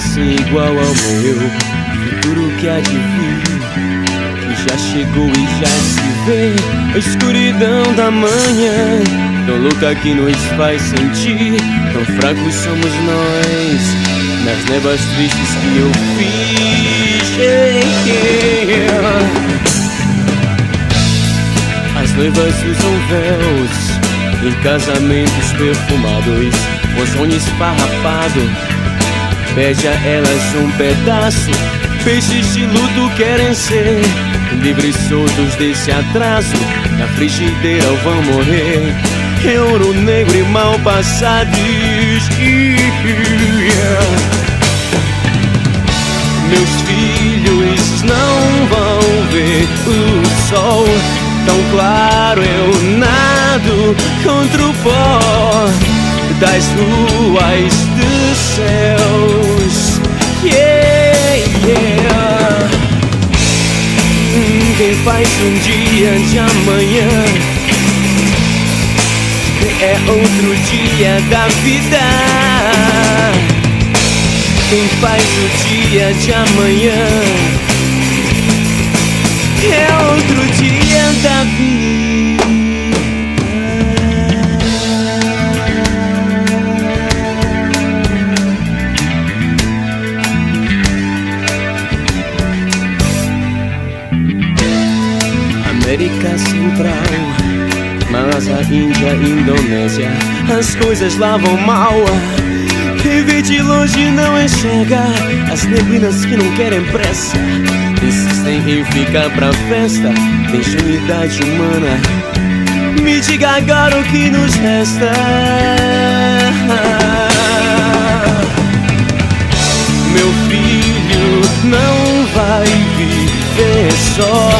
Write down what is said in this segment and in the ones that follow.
assim igual ao meu, futuro que há de vir, que já chegou e já se vê, a escuridão da manhã, tão louca que nos faz sentir, tão fracos somos nós, nas névoas tristes que eu fiz. As noivas usam véus em casamentos perfumados, ozônio esfarrapado. Pede a elas um pedaço. Peixes de luto querem ser livres soltos desse atraso. Na frigideira vão morrer. Ouro negro e mal passados. Meus filhos não vão ver o sol tão claro. Eu nado contra o pó das ruas dos céus. Yeah, yeah. Quem faz um dia de amanhã é outro dia da vida. Quem faz o dia de amanhã é outro dia da vida. América Central, mas a Índia, Indonésia, as coisas lá vão mal. Quem vê de longe não enxerga as neblinas que não querem pressa. Insistem em ficar pra festa, tem ingenuidade humana. Me diga agora o que nos resta. Meu filho não vai viver só.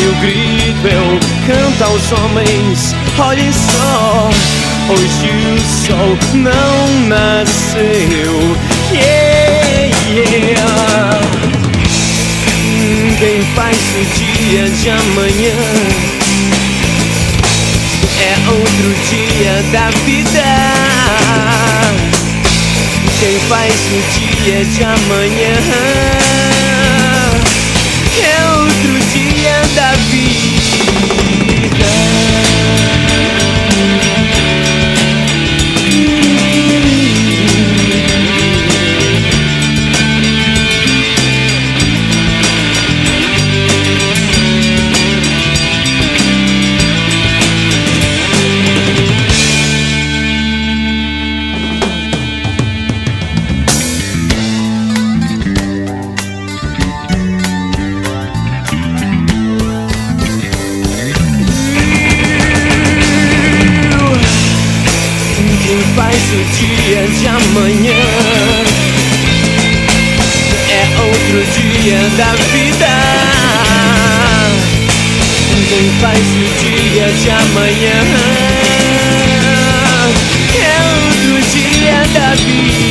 Eu grito, eu canto aos homens. Olhem só, hoje o sol não nasceu. Yeah, yeah. Quem faz o dia de amanhã é outro dia da vida. Quem faz o dia de amanhã faz o dia de amanhã é outro dia da vida. Quem faz o dia de amanhã é outro dia da vida.